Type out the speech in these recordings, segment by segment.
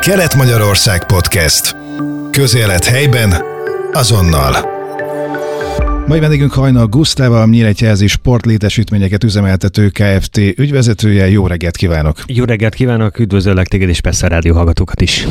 Kelet-Magyarország Podcast. Közélet helyben, azonnal. Mai vendégünk Hajnal Gusztáva, a Nyíregyházi Sportlétesítményeket üzemeltető Kft. ügyvezetője. Jó reggelt kívánok! Jó reggelt kívánok, üdvözöllek téged és persze a rádió hallgatókat is.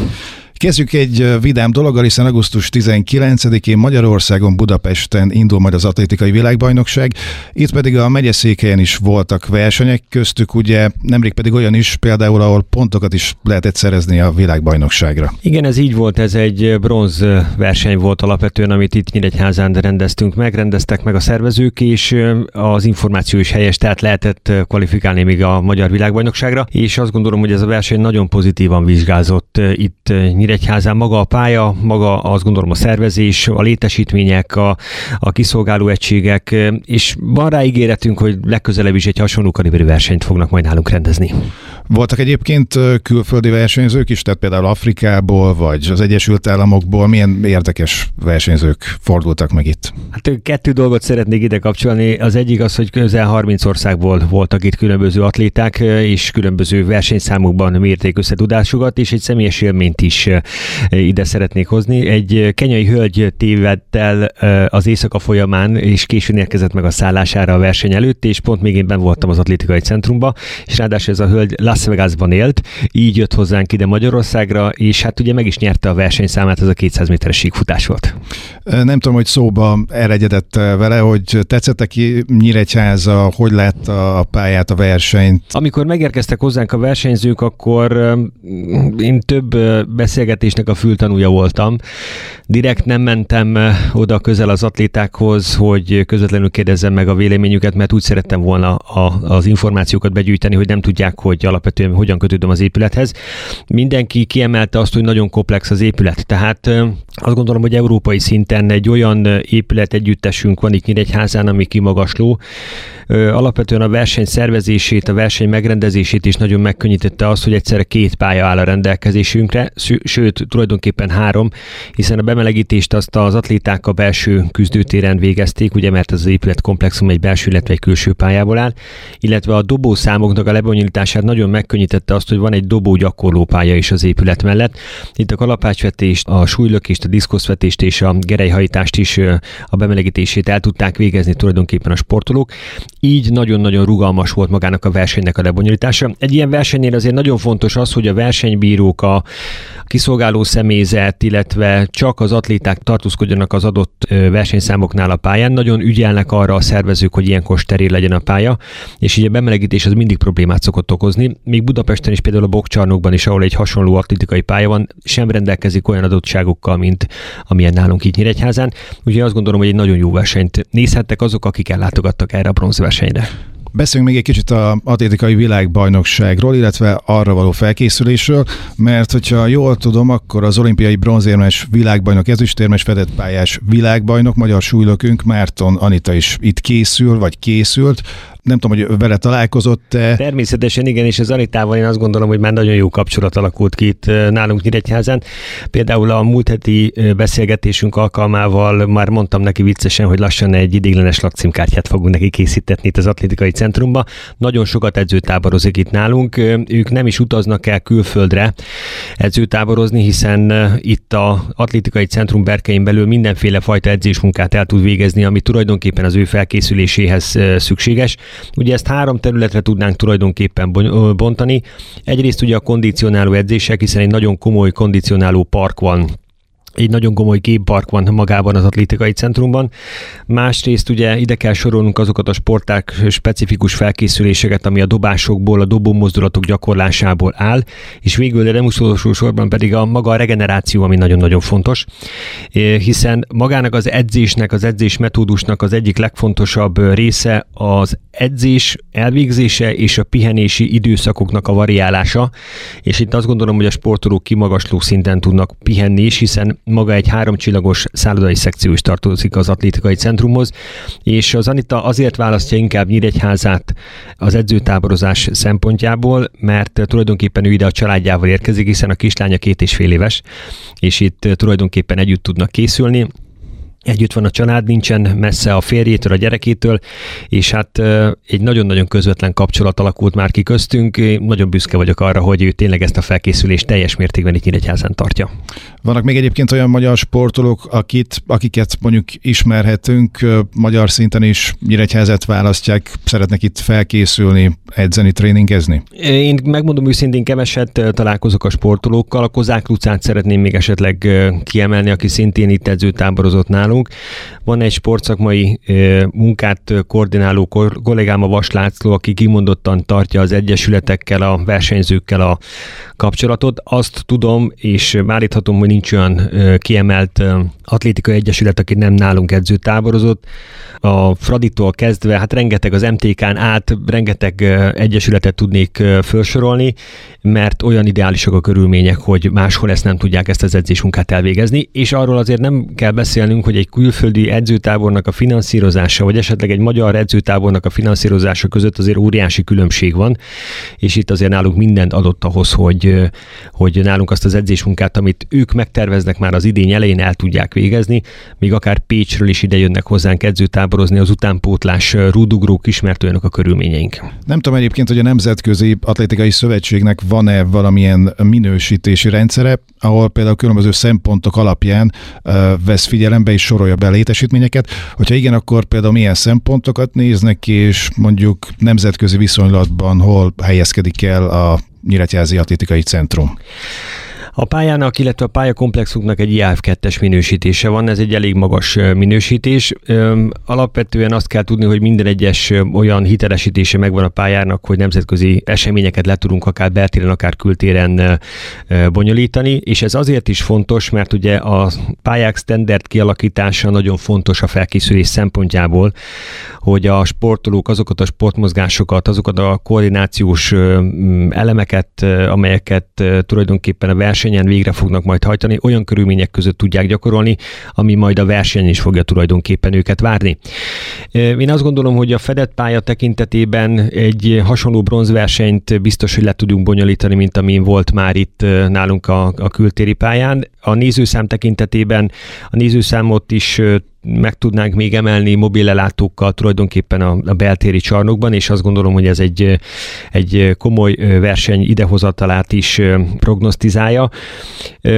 Kezdjük egy vidám dologgal, hiszen augusztus 19-én Magyarországon, Budapesten indul majd az atlétikai világbajnokság. Itt pedig a megyeszékhelyen is voltak versenyek, köztük ugye nemrég pedig olyan is, például ahol pontokat is lehetett szerezni a világbajnokságra. Igen, ez így volt, ez egy bronz verseny volt alapvetően, amit itt Nyíregyházán rendeztünk meg, rendeztek meg a szervezők, és az információ is helyes, tehát lehetett kvalifikálni még a Magyar Világbajnokságra, és azt gondolom, hogy ez a verseny nagyon pozitívan vizsgázott itt Nyíregyházán maga a pálya, maga azt gondolom a szervezés, a létesítmények, a, a kiszolgáló egységek, és van rá ígéretünk, hogy legközelebb is egy hasonló kaliberű versenyt fognak majd nálunk rendezni. Voltak egyébként külföldi versenyzők is, tehát például Afrikából, vagy az Egyesült Államokból, milyen érdekes versenyzők fordultak meg itt? Hát kettő dolgot szeretnék ide kapcsolni. Az egyik az, hogy közel 30 országból voltak itt különböző atléták, és különböző versenyszámokban mérték összetudásukat, és egy személyes élményt is ide szeretnék hozni. Egy kenyai hölgy tévedt el az éjszaka folyamán, és későn érkezett meg a szállására a verseny előtt, és pont még én ben voltam az atlétikai centrumban, és ráadásul ez a hölgy Las Vegasban élt, így jött hozzánk ide Magyarországra, és hát ugye meg is nyerte a versenyszámát, ez a 200 méteres síkfutás volt. Nem tudom, hogy szóba elegyedett vele, hogy tetszett ki Nyíregyháza, hogy látta a pályát, a versenyt? Amikor megérkeztek hozzánk a versenyzők, akkor én több beszélgetésnek a fültanúja voltam. Direkt nem mentem oda közel az atlétákhoz, hogy közvetlenül kérdezzem meg a véleményüket, mert úgy szerettem volna a, az információkat begyűjteni, hogy nem tudják, hogy alapvetően hogyan kötődöm az épülethez. Mindenki kiemelte azt, hogy nagyon komplex az épület. Tehát azt gondolom, hogy európai szinten egy olyan épület együttesünk van itt Nyíregyházán, ami kimagasló. Alapvetően a verseny szervezését, a verseny megrendezését is nagyon megkönnyítette az, hogy egyszerre két pálya áll a rendelkezésünkre, sőt, tulajdonképpen három, hiszen a bemelegítést azt az atléták a belső küzdőtéren végezték, ugye, mert az épület komplexum egy belső, illetve egy külső pályából áll, illetve a dobószámoknak a lebonyolítását nagyon megkönnyítette azt, hogy van egy dobó gyakorlópálya is az épület mellett. Itt a kalapácsvetést, a súlylökést, a diszkoszvetést és a gerejhajtást is a bemelegítését el tudták végezni tulajdonképpen a sportolók. Így nagyon-nagyon rugalmas volt magának a versenynek a lebonyolítása. Egy ilyen versenynél azért nagyon fontos az, hogy a versenybírók, a kiszolgáló személyzet, illetve csak az atléták tartózkodjanak az adott versenyszámoknál a pályán. Nagyon ügyelnek arra a szervezők, hogy ilyenkor steril legyen a pálya, és így a bemelegítés az mindig problémát szokott okozni. Még Budapesten is például a bokcsarnokban is, ahol egy hasonló atlétikai pálya van, sem rendelkezik olyan adottságokkal, mint amilyen nálunk így Nyíregyházán. Úgyhogy azt gondolom, hogy egy nagyon jó versenyt nézhettek azok, akik ellátogattak erre a bronzversenyre. Beszéljünk még egy kicsit a atlétikai világbajnokságról, illetve arra való felkészülésről, mert hogyha jól tudom, akkor az olimpiai bronzérmes világbajnok, ezüstérmes fedett pályás világbajnok, magyar súlylökünk Márton Anita is itt készül, vagy készült nem tudom, hogy vele találkozott. Természetesen igen, és az Anitával én azt gondolom, hogy már nagyon jó kapcsolat alakult ki itt nálunk Nyíregyházán. Például a múlt heti beszélgetésünk alkalmával már mondtam neki viccesen, hogy lassan egy idéglenes lakcímkártyát fogunk neki készítetni itt az atlétikai centrumba. Nagyon sokat edzőtáborozik itt nálunk. Ők nem is utaznak el külföldre edzőtáborozni, hiszen itt a atlétikai centrum berkein belül mindenféle fajta edzésmunkát el tud végezni, ami tulajdonképpen az ő felkészüléséhez szükséges. Ugye ezt három területre tudnánk tulajdonképpen bontani. Egyrészt ugye a kondicionáló edzések, hiszen egy nagyon komoly kondicionáló park van egy nagyon gomoly géppark van magában az atlétikai centrumban. Másrészt ugye ide kell sorolnunk azokat a sporták specifikus felkészüléseket, ami a dobásokból, a dobó mozdulatok gyakorlásából áll, és végül, de nem utolsó sorban pedig a maga a regeneráció, ami nagyon-nagyon fontos, hiszen magának az edzésnek, az edzés metódusnak az egyik legfontosabb része az edzés elvégzése és a pihenési időszakoknak a variálása, és itt azt gondolom, hogy a sportolók kimagasló szinten tudnak pihenni is, hiszen maga egy háromcsillagos szállodai szekció is tartozik az atlétikai centrumhoz, és az Anita azért választja inkább Nyíregyházát az edzőtáborozás szempontjából, mert tulajdonképpen ő ide a családjával érkezik, hiszen a kislánya két és fél éves, és itt tulajdonképpen együtt tudnak készülni, együtt van a család, nincsen messze a férjétől, a gyerekétől, és hát egy nagyon-nagyon közvetlen kapcsolat alakult már ki köztünk. Én nagyon büszke vagyok arra, hogy ő tényleg ezt a felkészülést teljes mértékben itt Nyíregyházán tartja. Vannak még egyébként olyan magyar sportolók, akit, akiket mondjuk ismerhetünk, magyar szinten is Nyíregyházat választják, szeretnek itt felkészülni, edzeni, tréningezni? Én megmondom őszintén, keveset találkozok a sportolókkal. A Kozák Lucát szeretném még esetleg kiemelni, aki szintén itt edzőtáborozott nálunk. Van egy sportszakmai munkát koordináló kollégám, a Vas László, aki kimondottan tartja az egyesületekkel, a versenyzőkkel a kapcsolatot. Azt tudom, és állíthatom, hogy nincs olyan kiemelt atlétikai egyesület, aki nem nálunk edzőtáborozott. A Fraditól kezdve, hát rengeteg az MTK-n át, rengeteg egyesületet tudnék felsorolni, mert olyan ideálisak a körülmények, hogy máshol ezt nem tudják ezt az edzésmunkát elvégezni, és arról azért nem kell beszélnünk, hogy egy külföldi edzőtábornak a finanszírozása, vagy esetleg egy magyar edzőtábornak a finanszírozása között azért óriási különbség van, és itt azért nálunk mindent adott ahhoz, hogy, hogy nálunk azt az edzésmunkát, amit ők megterveznek már az idény elején el tudják végezni, még akár Pécsről is ide jönnek hozzánk edzőtáborozni az utánpótlás rúdugrók ismertőnek a körülményeink. Nem tudom egyébként, hogy a Nemzetközi Atlétikai Szövetségnek van-e valamilyen minősítési rendszere, ahol például különböző szempontok alapján vesz figyelembe és sorolja be létesítményeket. Hogyha igen, akkor például milyen szempontokat néznek, és mondjuk nemzetközi viszonylatban hol helyezkedik el a Nyíregyházi Atlétikai Centrum? A pályának, illetve a pályakomplexunknak egy IAF2-es minősítése van, ez egy elég magas minősítés. Alapvetően azt kell tudni, hogy minden egyes olyan hitelesítése megvan a pályának, hogy nemzetközi eseményeket le tudunk akár beltéren, akár kültéren bonyolítani, és ez azért is fontos, mert ugye a pályák standard kialakítása nagyon fontos a felkészülés szempontjából, hogy a sportolók azokat a sportmozgásokat, azokat a koordinációs elemeket, amelyeket tulajdonképpen a verseny versenyen végre fognak majd hajtani, olyan körülmények között tudják gyakorolni, ami majd a verseny is fogja tulajdonképpen őket várni. Én azt gondolom, hogy a fedett pálya tekintetében egy hasonló bronzversenyt biztos, hogy le tudunk bonyolítani, mint amin volt már itt nálunk a, a kültéri pályán. A nézőszám tekintetében a nézőszámot is meg tudnánk még emelni mobilelátókkal tulajdonképpen a, a beltéri csarnokban, és azt gondolom, hogy ez egy, egy komoly verseny idehozatalát is prognosztizálja.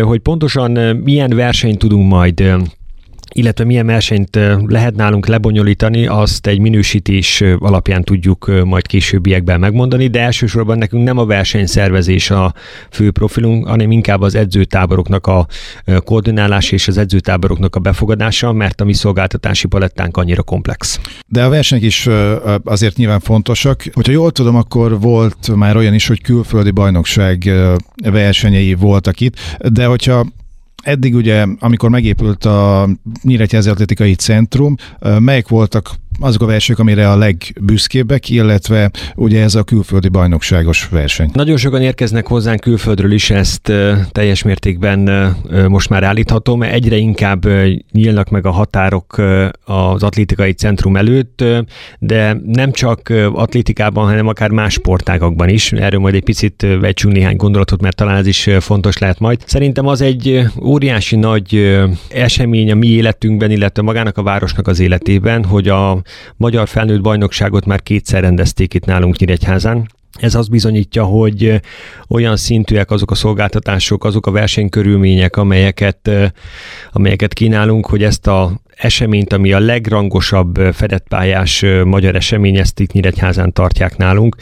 Hogy pontosan milyen versenyt tudunk majd illetve milyen versenyt lehet nálunk lebonyolítani, azt egy minősítés alapján tudjuk majd későbbiekben megmondani, de elsősorban nekünk nem a versenyszervezés a fő profilunk, hanem inkább az edzőtáboroknak a koordinálás és az edzőtáboroknak a befogadása, mert a mi szolgáltatási palettánk annyira komplex. De a versenyek is azért nyilván fontosak. Hogyha jól tudom, akkor volt már olyan is, hogy külföldi bajnokság versenyei voltak itt, de hogyha eddig ugye, amikor megépült a Nyíregyházi Atlétikai Centrum, melyek voltak azok a versenyek, amire a legbüszkébbek, illetve ugye ez a külföldi bajnokságos verseny. Nagyon sokan érkeznek hozzánk külföldről is, ezt teljes mértékben most már állíthatom. Egyre inkább nyílnak meg a határok az atlétikai centrum előtt, de nem csak atlétikában, hanem akár más sportágakban is. Erről majd egy picit vegyünk néhány gondolatot, mert talán ez is fontos lehet majd. Szerintem az egy óriási nagy esemény a mi életünkben, illetve magának a városnak az életében, hogy a magyar felnőtt bajnokságot már kétszer rendezték itt nálunk Nyíregyházán. Ez azt bizonyítja, hogy olyan szintűek azok a szolgáltatások, azok a versenykörülmények, amelyeket, amelyeket kínálunk, hogy ezt a eseményt, ami a legrangosabb fedettpályás magyar esemény, ezt itt Nyíregyházán tartják nálunk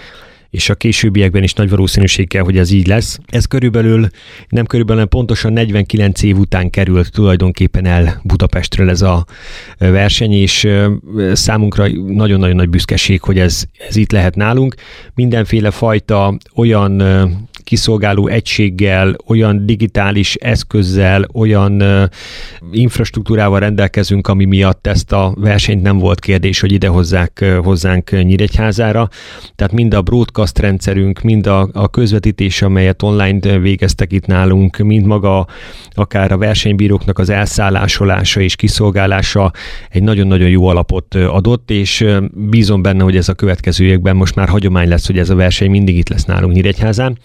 és a későbbiekben is nagy valószínűséggel, hogy ez így lesz. Ez körülbelül, nem körülbelül, pontosan 49 év után került tulajdonképpen el Budapestről ez a verseny, és számunkra nagyon-nagyon nagy büszkeség, hogy ez, ez itt lehet nálunk. Mindenféle fajta olyan kiszolgáló egységgel, olyan digitális eszközzel, olyan infrastruktúrával rendelkezünk, ami miatt ezt a versenyt nem volt kérdés, hogy idehozzák hozzánk Nyíregyházára. Tehát mind a broadcast rendszerünk, mind a, a közvetítés, amelyet online végeztek itt nálunk, mind maga akár a versenybíróknak az elszállásolása és kiszolgálása egy nagyon-nagyon jó alapot adott, és bízom benne, hogy ez a következő években most már hagyomány lesz, hogy ez a verseny mindig itt lesz nálunk Nyíregyházán.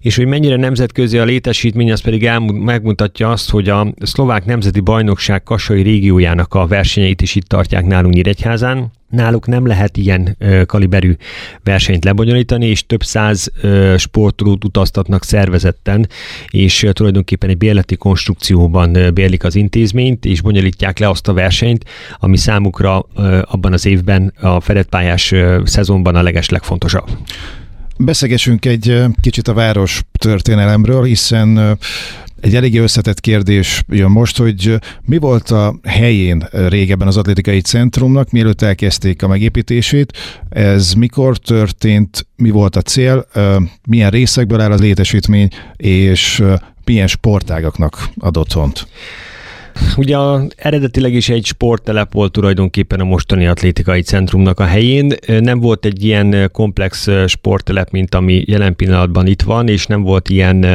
És hogy mennyire nemzetközi a létesítmény, az pedig elmú- megmutatja azt, hogy a szlovák nemzeti bajnokság Kassai régiójának a versenyeit is itt tartják nálunk Nyíregyházán, Náluk nem lehet ilyen ö, kaliberű versenyt lebonyolítani, és több száz ö, sportolót utaztatnak szervezetten, és ö, tulajdonképpen egy bérleti konstrukcióban ö, bérlik az intézményt, és bonyolítják le azt a versenyt, ami számukra ö, abban az évben a fedett pályás ö, szezonban a leges legfontosabb. Beszegessünk egy kicsit a város történelemről, hiszen egy eléggé összetett kérdés jön most, hogy mi volt a helyén régebben az atlétikai centrumnak, mielőtt elkezdték a megépítését, ez mikor történt, mi volt a cél, milyen részekből áll az létesítmény, és milyen sportágaknak ad otthont? Ugye eredetileg is egy sporttelep volt tulajdonképpen a mostani atlétikai centrumnak a helyén. Nem volt egy ilyen komplex sporttelep, mint ami jelen pillanatban itt van, és nem volt ilyen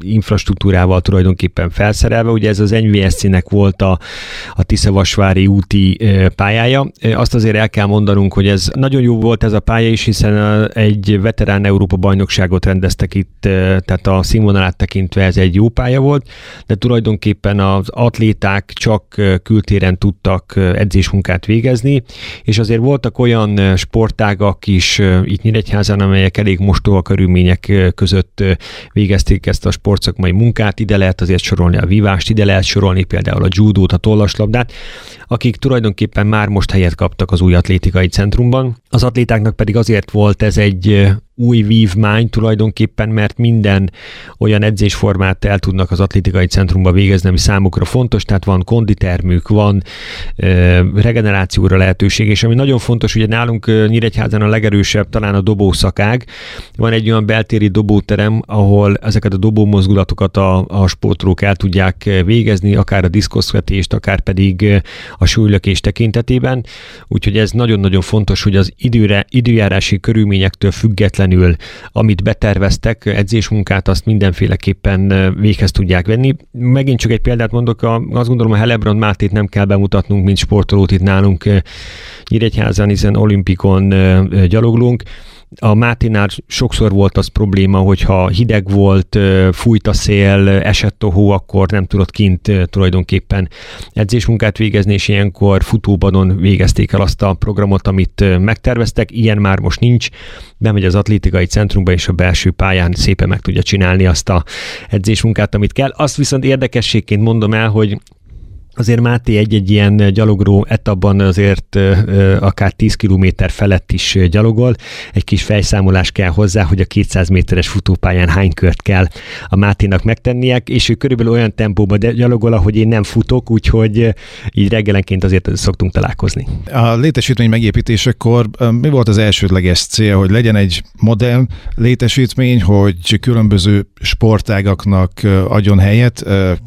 infrastruktúrával tulajdonképpen felszerelve. Ugye ez az NVSC-nek volt a, a Tiszavasvári úti pályája. Azt azért el kell mondanunk, hogy ez nagyon jó volt ez a pálya is, hiszen egy veterán Európa bajnokságot rendeztek itt, tehát a színvonalát tekintve ez egy jó pálya volt, de tulajdonképpen az atléták atléták csak kültéren tudtak edzésmunkát végezni, és azért voltak olyan sportágak is itt Nyíregyházan, amelyek elég mostoha körülmények között végezték ezt a sportszakmai munkát. Ide lehet azért sorolni a vívást, ide lehet sorolni például a judót, a tollaslabdát, akik tulajdonképpen már most helyet kaptak az új atlétikai centrumban. Az atlétáknak pedig azért volt ez egy új vívmány tulajdonképpen, mert minden olyan edzésformát el tudnak az atlétikai centrumba végezni, ami számukra fontos, tehát van konditermük, van regenerációra lehetőség, és ami nagyon fontos, ugye nálunk Nyíregyházan a legerősebb talán a dobószakág, van egy olyan beltéri dobóterem, ahol ezeket a dobómozgulatokat a, a sportolók el tudják végezni, akár a diszkoszvetést, akár pedig a súlylökés tekintetében, úgyhogy ez nagyon-nagyon fontos, hogy az időre, időjárási körülményektől függetlenül függetlenül, amit beterveztek, edzésmunkát, azt mindenféleképpen véghez tudják venni. Megint csak egy példát mondok, azt gondolom a Helebrand Mátét nem kell bemutatnunk, mint sportolót itt nálunk Nyíregyházan, hiszen olimpikon gyaloglunk a Máténál sokszor volt az probléma, hogyha hideg volt, fújt a szél, esett a hó, akkor nem tudott kint tulajdonképpen edzésmunkát végezni, és ilyenkor futóbadon végezték el azt a programot, amit megterveztek. Ilyen már most nincs, bemegy az atlétikai centrumba, és a belső pályán szépen meg tudja csinálni azt a edzésmunkát, amit kell. Azt viszont érdekességként mondom el, hogy Azért Máté egy-egy ilyen gyalogró etapban azért akár 10 km felett is gyalogol. Egy kis fejszámolás kell hozzá, hogy a 200 méteres futópályán hány kört kell a Máténak megtennie, és ő körülbelül olyan tempóban gyalogol, ahogy én nem futok, úgyhogy így reggelenként azért szoktunk találkozni. A létesítmény megépítésekor mi volt az elsődleges cél, hogy legyen egy modern létesítmény, hogy különböző sportágaknak adjon helyet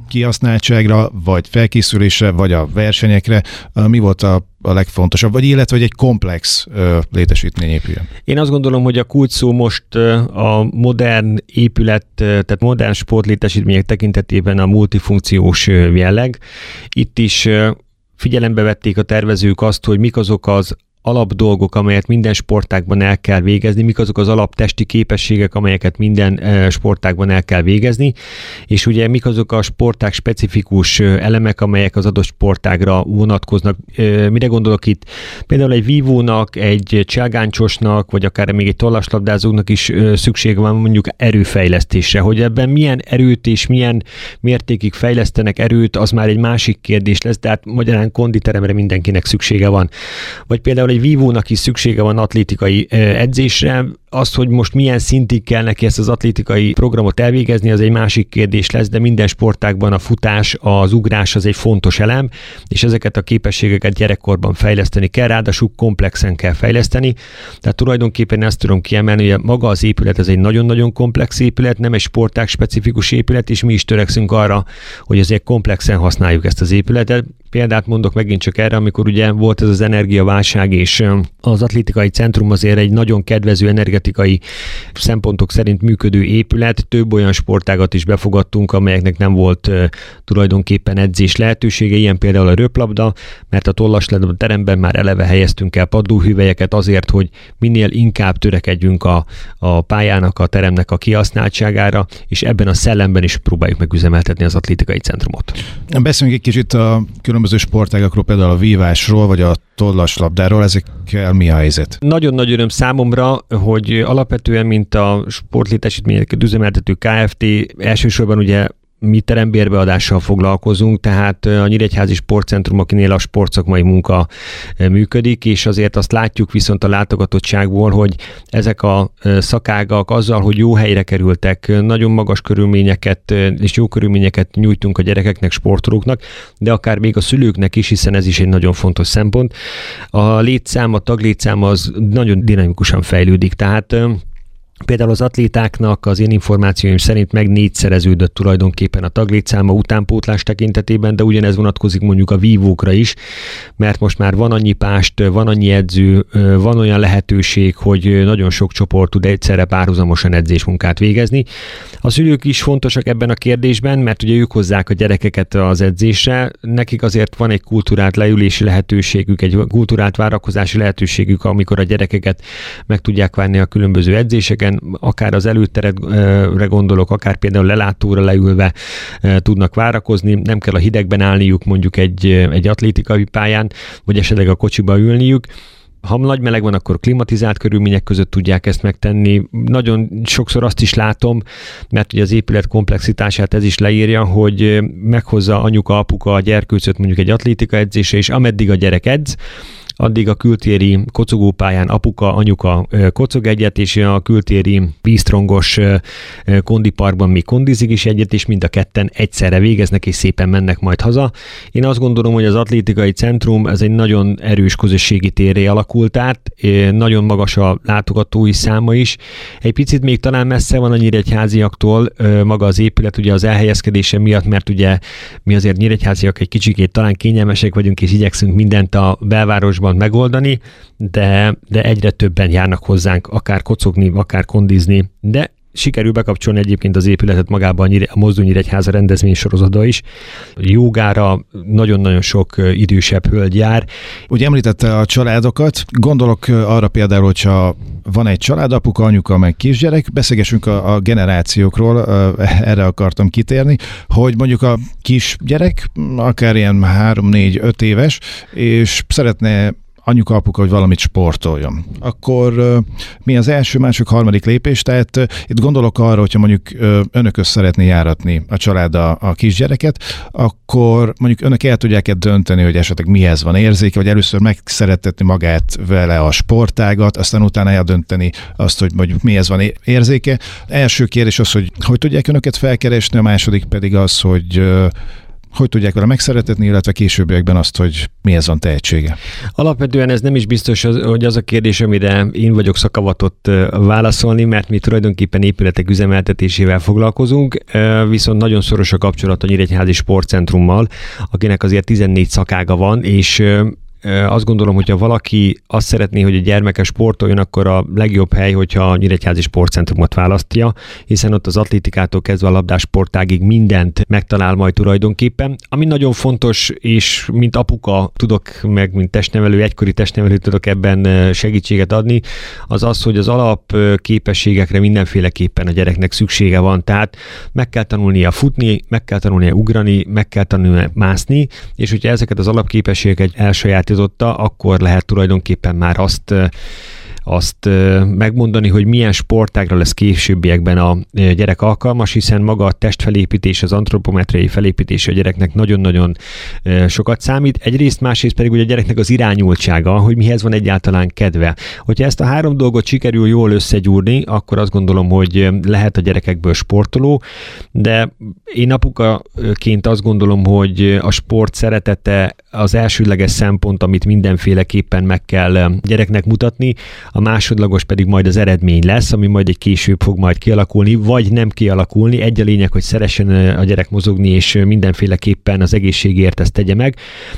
kihasználtságra, vagy felkészülésre, készülésre, vagy a versenyekre, mi volt a a legfontosabb, vagy illetve, hogy egy komplex létesítmény épüljön? Én azt gondolom, hogy a kulcs most a modern épület, tehát modern sportlétesítmények tekintetében a multifunkciós jelleg. Itt is figyelembe vették a tervezők azt, hogy mik azok az alapdolgok, amelyet minden sportákban el kell végezni, mik azok az alaptesti képességek, amelyeket minden sportákban el kell végezni, és ugye mik azok a sporták specifikus elemek, amelyek az adott sportágra vonatkoznak. Mire gondolok itt? Például egy vívónak, egy cselgáncsosnak, vagy akár még egy tollaslabdázónak is szükség van mondjuk erőfejlesztésre, hogy ebben milyen erőt és milyen mértékig fejlesztenek erőt, az már egy másik kérdés lesz, tehát magyarán konditeremre mindenkinek szüksége van. Vagy például egy vívónak is szüksége van atlétikai edzésre, az, hogy most milyen szintig kell neki ezt az atlétikai programot elvégezni, az egy másik kérdés lesz, de minden sportákban a futás, az ugrás az egy fontos elem, és ezeket a képességeket gyerekkorban fejleszteni kell, ráadásul komplexen kell fejleszteni. Tehát tulajdonképpen ezt tudom kiemelni, hogy maga az épület ez egy nagyon-nagyon komplex épület, nem egy sporták specifikus épület, és mi is törekszünk arra, hogy azért komplexen használjuk ezt az épületet. Példát mondok megint csak erre, amikor ugye volt ez az energiaválság, és az atlétikai centrum azért egy nagyon kedvező energetikai energetikai szempontok szerint működő épület. Több olyan sportágat is befogadtunk, amelyeknek nem volt tulajdonképpen edzés lehetősége, ilyen például a röplabda, mert a tollasledba teremben már eleve helyeztünk el padlóhüvelyeket azért, hogy minél inkább törekedjünk a, a pályának, a teremnek a kihasználtságára, és ebben a szellemben is próbáljuk megüzemeltetni az atlétikai centrumot. Beszéljünk egy kicsit a különböző sportágakról, például a vívásról, vagy a tollaslabdáról, ezekkel mi a helyzet? Nagyon nagy öröm számomra, hogy alapvetően, mint a sportlétesítményeket üzemeltető KFT, elsősorban ugye mi terembérbeadással foglalkozunk, tehát a Nyíregyházi Sportcentrum, akinél a sportszakmai munka működik, és azért azt látjuk viszont a látogatottságból, hogy ezek a szakágak azzal, hogy jó helyre kerültek, nagyon magas körülményeket és jó körülményeket nyújtunk a gyerekeknek, sportolóknak, de akár még a szülőknek is, hiszen ez is egy nagyon fontos szempont. A létszám, a taglétszám az nagyon dinamikusan fejlődik, tehát Például az atlétáknak az én információim szerint meg négyszereződött tulajdonképpen a taglétszáma utánpótlás tekintetében, de ugyanez vonatkozik mondjuk a vívókra is, mert most már van annyi pást, van annyi edző, van olyan lehetőség, hogy nagyon sok csoport tud egyszerre párhuzamosan edzésmunkát végezni. A szülők is fontosak ebben a kérdésben, mert ugye ők hozzák a gyerekeket az edzésre, nekik azért van egy kultúrált leülési lehetőségük, egy kultúrált várakozási lehetőségük, amikor a gyerekeket meg tudják várni a különböző edzéseket, helyeken, akár az előteredre gondolok, akár például lelátóra leülve tudnak várakozni, nem kell a hidegben állniuk mondjuk egy, egy atlétikai pályán, vagy esetleg a kocsiba ülniük, ha nagy meleg van, akkor klimatizált körülmények között tudják ezt megtenni. Nagyon sokszor azt is látom, mert ugye az épület komplexitását ez is leírja, hogy meghozza anyuka, apuka a gyerkőcöt mondjuk egy atlétika edzése, és ameddig a gyerek edz, addig a kültéri kocogópályán apuka, anyuka kocog egyet, és a kültéri víztrongos kondiparkban még kondizik is egyet, és mind a ketten egyszerre végeznek, és szépen mennek majd haza. Én azt gondolom, hogy az atlétikai centrum ez egy nagyon erős közösségi térré alakult át, nagyon magas a látogatói száma is. Egy picit még talán messze van a nyíregyháziaktól maga az épület, ugye az elhelyezkedése miatt, mert ugye mi azért nyíregyháziak egy kicsikét talán kényelmesek vagyunk, és igyekszünk mindent a belvárosban városban megoldani, de, de egyre többen járnak hozzánk, akár kocogni, akár kondizni, de sikerül bekapcsolni egyébként az épületet magába a, Mozdonyíregyháza rendezvény sorozata is. Jogára nagyon-nagyon sok idősebb hölgy jár. Ugye említette a családokat, gondolok arra például, hogyha van egy családapuka, anyuka, meg kisgyerek, beszélgessünk a, a generációkról, erre akartam kitérni, hogy mondjuk a kisgyerek, akár ilyen 3-4-5 éves, és szeretne anyuka, apuka, hogy valamit sportoljon. Akkor mi az első, másik, harmadik lépés? Tehát itt gondolok arra, hogyha mondjuk önök szeretné járatni a család a, a kisgyereket, akkor mondjuk önök el tudják-e dönteni, hogy esetleg mihez van érzéke, vagy először megszerettetni magát vele a sportágat, aztán utána eldönteni azt, hogy mondjuk mihez van érzéke. Első kérdés az, hogy hogy tudják önöket felkeresni, a második pedig az, hogy hogy tudják vele megszeretetni, illetve későbbiekben azt, hogy mihez van tehetsége? Alapvetően ez nem is biztos, hogy az a kérdés, amire én vagyok szakavatott válaszolni, mert mi tulajdonképpen épületek üzemeltetésével foglalkozunk, viszont nagyon szoros a kapcsolat a Nyíregyházi Sportcentrummal, akinek azért 14 szakága van, és azt gondolom, hogyha valaki azt szeretné, hogy a gyermeke sportoljon, akkor a legjobb hely, hogyha a Nyíregyházi Sportcentrumot választja, hiszen ott az atlétikától kezdve a labdásportágig mindent megtalál majd tulajdonképpen. Ami nagyon fontos, és mint apuka tudok, meg mint testnevelő, egykori testnevelő tudok ebben segítséget adni, az az, hogy az alap képességekre mindenféleképpen a gyereknek szüksége van. Tehát meg kell tanulnia futni, meg kell tanulnia ugrani, meg kell tanulnia mászni, és hogyha ezeket az alapképességeket elsajátítja változotta, akkor lehet tulajdonképpen már azt azt megmondani, hogy milyen sportágra lesz későbbiekben a gyerek alkalmas, hiszen maga a testfelépítés, az antropometriai felépítés a gyereknek nagyon-nagyon sokat számít. Egyrészt, másrészt pedig ugye a gyereknek az irányultsága, hogy mihez van egyáltalán kedve. Hogyha ezt a három dolgot sikerül jól összegyúrni, akkor azt gondolom, hogy lehet a gyerekekből sportoló, de én apukaként azt gondolom, hogy a sport szeretete az elsődleges szempont, amit mindenféleképpen meg kell gyereknek mutatni, a másodlagos pedig majd az eredmény lesz, ami majd egy később fog majd kialakulni, vagy nem kialakulni. Egy a lényeg, hogy szeressen a gyerek mozogni, és mindenféleképpen az egészségért ezt tegye meg.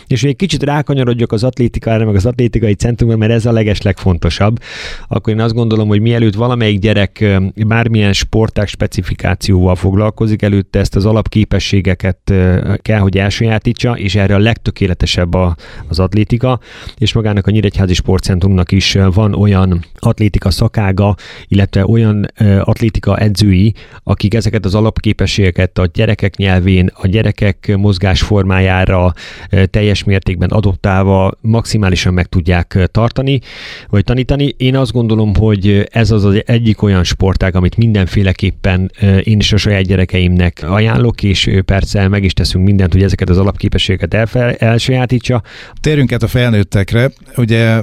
És hogy egy kicsit rákanyarodjak az atlétikára, meg az atlétikai centrumra, mert ez a leges legfontosabb, akkor én azt gondolom, hogy mielőtt valamelyik gyerek bármilyen sporták specifikációval foglalkozik, előtte ezt az alapképességeket kell, hogy elsajátítsa, és erre a legtökéletesebb a, az atlétika, és magának a Nyíregyházi Sportcentrumnak is van olyan atlétika szakága, illetve olyan atlétika edzői, akik ezeket az alapképességeket a gyerekek nyelvén, a gyerekek mozgásformájára teljes mértékben adoptálva maximálisan meg tudják tartani, vagy tanítani. Én azt gondolom, hogy ez az az egyik olyan sportág, amit mindenféleképpen én is a saját gyerekeimnek ajánlok, és persze meg is teszünk mindent, hogy ezeket az alapképességeket elfel, elsajátítsa. Térjünk át a felnőttekre. Ugye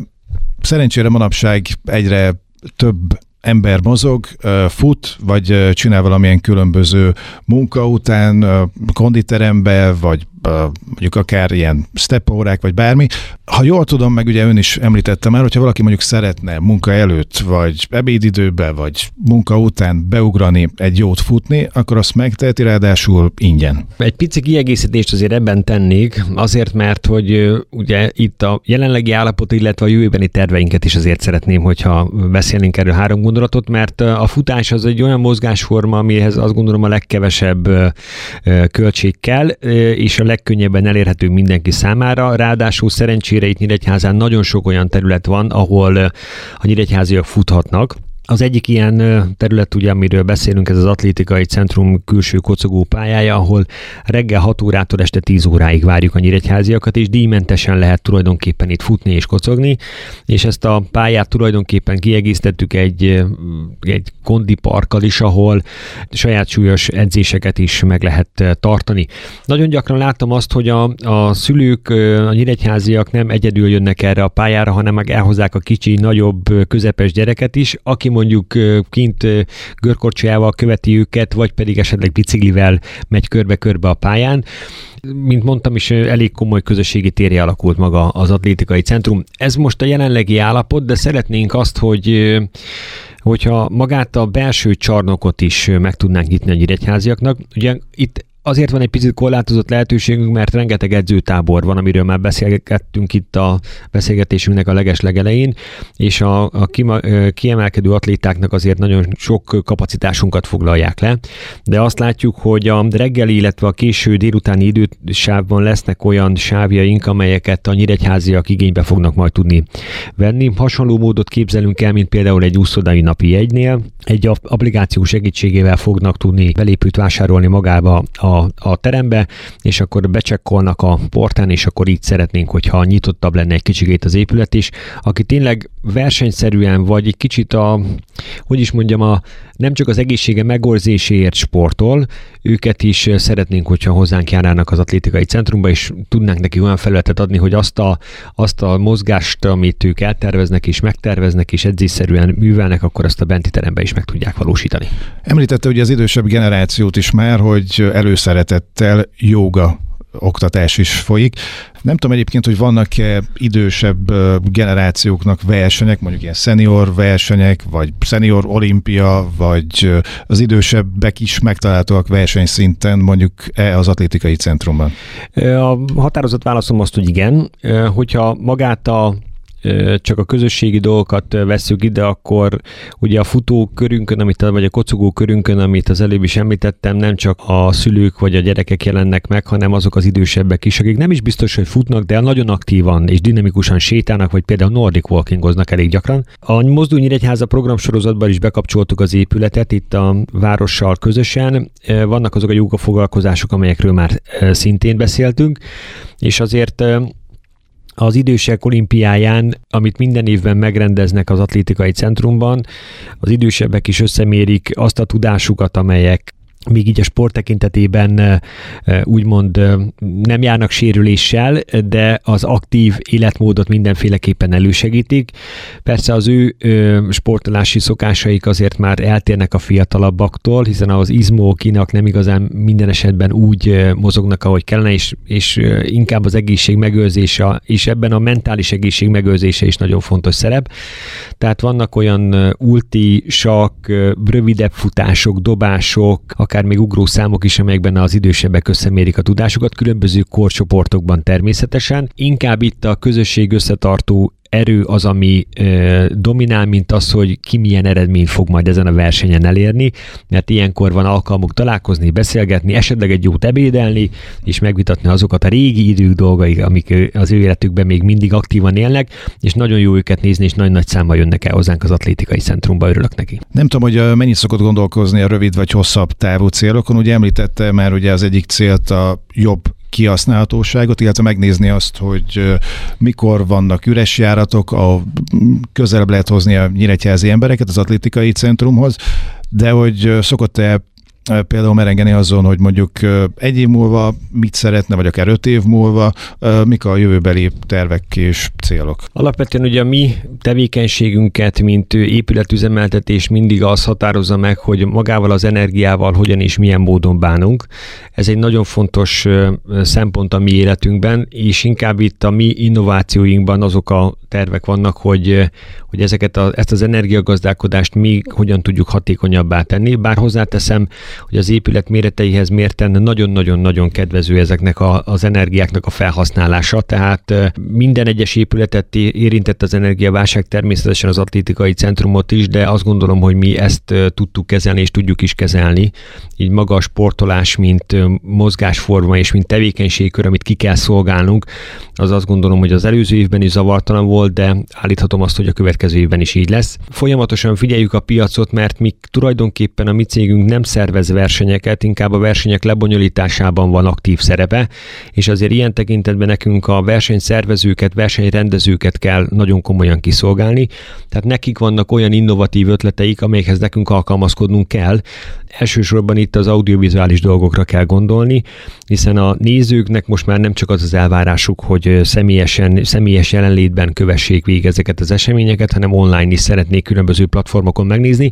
szerencsére manapság egyre több ember mozog, fut, vagy csinál valamilyen különböző munka után konditerembe, vagy mondjuk akár ilyen step órák, vagy bármi. Ha jól tudom, meg ugye ön is említette már, hogyha valaki mondjuk szeretne munka előtt, vagy ebédidőben, vagy munka után beugrani egy jót futni, akkor azt megteheti ráadásul ingyen. Egy pici kiegészítést azért ebben tennék, azért, mert hogy ugye itt a jelenlegi állapot, illetve a jövőbeni terveinket is azért szeretném, hogyha beszélnénk erről három gondolatot, mert a futás az egy olyan mozgásforma, amihez azt gondolom a legkevesebb költség kell, és a legkönnyebben elérhető mindenki számára. Ráadásul szerencsére itt Nyíregyházán nagyon sok olyan terület van, ahol a nyíregyháziak futhatnak, az egyik ilyen terület, ugye, amiről beszélünk, ez az atlétikai centrum külső kocogó pályája, ahol reggel 6 órától este 10 óráig várjuk a nyíregyháziakat, és díjmentesen lehet tulajdonképpen itt futni és kocogni, és ezt a pályát tulajdonképpen kiegészítettük egy, egy kondi parkkal is, ahol saját súlyos edzéseket is meg lehet tartani. Nagyon gyakran látom azt, hogy a, a szülők, a nyíregyháziak nem egyedül jönnek erre a pályára, hanem meg elhozzák a kicsi, nagyobb, közepes gyereket is, aki mondjuk kint görkorcsolyával követi őket, vagy pedig esetleg biciklivel megy körbe-körbe a pályán. Mint mondtam is, elég komoly közösségi térje alakult maga az atlétikai centrum. Ez most a jelenlegi állapot, de szeretnénk azt, hogy hogyha magát a belső csarnokot is meg tudnánk nyitni a nyíregyháziaknak. Ugye itt azért van egy picit korlátozott lehetőségünk, mert rengeteg edzőtábor van, amiről már beszélgettünk itt a beszélgetésünknek a leges legelején, és a, a kiemelkedő atlétáknak azért nagyon sok kapacitásunkat foglalják le, de azt látjuk, hogy a reggeli, illetve a késő délutáni idősávban lesznek olyan sávjaink, amelyeket a nyíregyháziak igénybe fognak majd tudni venni. Hasonló módot képzelünk el, mint például egy úszodai napi egynél. Egy applikáció segítségével fognak tudni belépőt vásárolni magába a a, terembe, és akkor becsekkolnak a portán, és akkor így szeretnénk, hogyha nyitottabb lenne egy kicsikét az épület is. Aki tényleg versenyszerűen, vagy egy kicsit a, hogy is mondjam, a, nem csak az egészsége megorzéséért sportol, őket is szeretnénk, hogyha hozzánk járnának az atlétikai centrumba, és tudnánk neki olyan felületet adni, hogy azt a, azt a mozgást, amit ők elterveznek és megterveznek, és edzésszerűen művelnek, akkor azt a benti terembe is meg tudják valósítani. Említette ugye az idősebb generációt is már, hogy előszeretettel joga oktatás is folyik. Nem tudom egyébként, hogy vannak-e idősebb generációknak versenyek, mondjuk ilyen senior versenyek, vagy senior olimpia, vagy az idősebbek is megtalálhatóak versenyszinten, mondjuk e az atlétikai centrumban? A határozott válaszom azt, hogy igen. Hogyha magát a csak a közösségi dolgokat veszük ide, akkor ugye a futó körünkön, amit, vagy a kocogó körünkön, amit az előbb is említettem, nem csak a szülők vagy a gyerekek jelennek meg, hanem azok az idősebbek is, akik nem is biztos, hogy futnak, de nagyon aktívan és dinamikusan sétálnak, vagy például Nordic walkingoznak elég gyakran. A Mozdul Nyíregyháza programsorozatban is bekapcsoltuk az épületet itt a várossal közösen. Vannak azok a jogafoglalkozások, amelyekről már szintén beszéltünk, és azért az idősek olimpiáján, amit minden évben megrendeznek az atlétikai centrumban, az idősebbek is összemérik azt a tudásukat, amelyek még így a sport tekintetében úgymond nem járnak sérüléssel, de az aktív életmódot mindenféleképpen elősegítik. Persze az ő sportolási szokásaik azért már eltérnek a fiatalabbaktól, hiszen az izmókinak nem igazán minden esetben úgy mozognak, ahogy kellene, és, és inkább az egészség megőrzése, és ebben a mentális egészség megőrzése is nagyon fontos szerep. Tehát vannak olyan ulti, sak, rövidebb futások, dobások, akár még ugró számok is, amelyekben az idősebbek összemérik a tudásukat, különböző korcsoportokban természetesen. Inkább itt a közösség összetartó erő az, ami ö, dominál, mint az, hogy ki milyen eredményt fog majd ezen a versenyen elérni, mert ilyenkor van alkalmuk találkozni, beszélgetni, esetleg egy jót ebédelni, és megvitatni azokat a régi idők dolgai, amik az ő életükben még mindig aktívan élnek, és nagyon jó őket nézni, és nagy-nagy számmal jönnek el hozzánk az atlétikai centrumba, örülök neki. Nem tudom, hogy mennyit szokott gondolkozni a rövid vagy hosszabb távú célokon, ugye említette már ugye az egyik célt a jobb kihasználhatóságot, illetve megnézni azt, hogy mikor vannak üres járatok, a közelebb lehet hozni a nyíregyházi embereket az atlétikai centrumhoz, de hogy szokott-e például merengeni azon, hogy mondjuk egy év múlva mit szeretne, vagy akár öt év múlva, mik a jövőbeli tervek és célok? Alapvetően ugye a mi tevékenységünket, mint épületüzemeltetés mindig az határozza meg, hogy magával az energiával hogyan és milyen módon bánunk. Ez egy nagyon fontos szempont a mi életünkben, és inkább itt a mi innovációinkban azok a tervek vannak, hogy, hogy ezeket a, ezt az energiagazdálkodást mi hogyan tudjuk hatékonyabbá tenni. Bár hozzáteszem, hogy az épület méreteihez mérten nagyon-nagyon-nagyon kedvező ezeknek a, az energiáknak a felhasználása, tehát minden egyes épületet érintett az energiaválság, természetesen az atlétikai centrumot is, de azt gondolom, hogy mi ezt tudtuk kezelni és tudjuk is kezelni. Így maga a sportolás, mint mozgásforma és mint tevékenységkör, amit ki kell szolgálnunk, az azt gondolom, hogy az előző évben is zavartalan volt, de állíthatom azt, hogy a következő évben is így lesz. Folyamatosan figyeljük a piacot, mert mi tulajdonképpen a mi cégünk nem szervez versenyeket, inkább a versenyek lebonyolításában van aktív szerepe, és azért ilyen tekintetben nekünk a versenyszervezőket, versenyrendezőket kell nagyon komolyan kiszolgálni, tehát nekik vannak olyan innovatív ötleteik, amelyekhez nekünk alkalmazkodnunk kell, elsősorban itt az audiovizuális dolgokra kell gondolni, hiszen a nézőknek most már nem csak az az elvárásuk, hogy személyesen, személyes jelenlétben kövessék végig ezeket az eseményeket, hanem online is szeretnék különböző platformokon megnézni.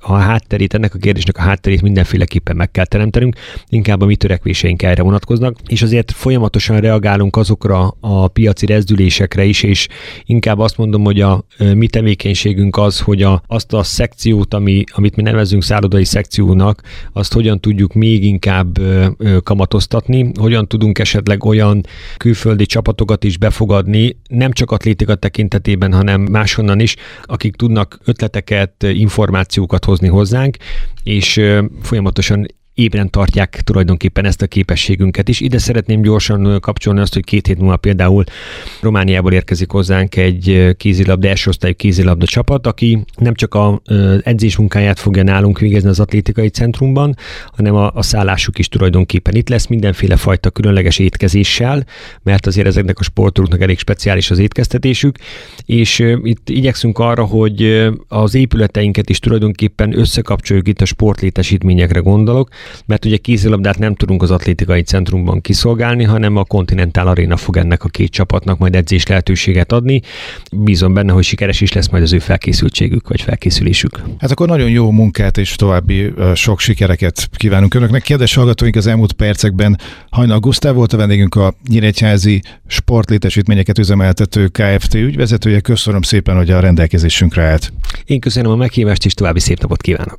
A hátterét, ennek a kérdésnek a hátterét mindenféleképpen meg kell teremtenünk, inkább a mi törekvéseink erre vonatkoznak, és azért folyamatosan reagálunk azokra a piaci rezdülésekre is, és inkább azt mondom, hogy a mi tevékenységünk az, hogy a, azt a szekciót, ami, amit mi nevezünk szállodai szekció szekciónak, azt hogyan tudjuk még inkább kamatoztatni, hogyan tudunk esetleg olyan külföldi csapatokat is befogadni, nem csak atlétika tekintetében, hanem máshonnan is, akik tudnak ötleteket, információkat hozni hozzánk, és folyamatosan ébren tartják tulajdonképpen ezt a képességünket is. Ide szeretném gyorsan kapcsolni azt, hogy két hét múlva például Romániából érkezik hozzánk egy kézilabda, első osztályú kézilabda csapat, aki nem csak a edzés munkáját fogja nálunk végezni az atlétikai centrumban, hanem a, a szállásuk is tulajdonképpen itt lesz mindenféle fajta különleges étkezéssel, mert azért ezeknek a sportolóknak elég speciális az étkeztetésük, és itt igyekszünk arra, hogy az épületeinket is tulajdonképpen összekapcsoljuk itt a sportlétesítményekre gondolok, mert ugye kézilabdát nem tudunk az atlétikai centrumban kiszolgálni, hanem a Continental Arena fog ennek a két csapatnak majd edzés lehetőséget adni. Bízom benne, hogy sikeres is lesz majd az ő felkészültségük vagy felkészülésük. Hát akkor nagyon jó munkát és további sok sikereket kívánunk Önöknek. Kedves hallgatóink, az elmúlt percekben Hajnal Gusztáv volt a vendégünk a Nyíregyházi sportlétesítményeket üzemeltető KFT ügyvezetője. Köszönöm szépen, hogy a rendelkezésünkre állt. Én köszönöm a meghívást, és további szép napot kívánok.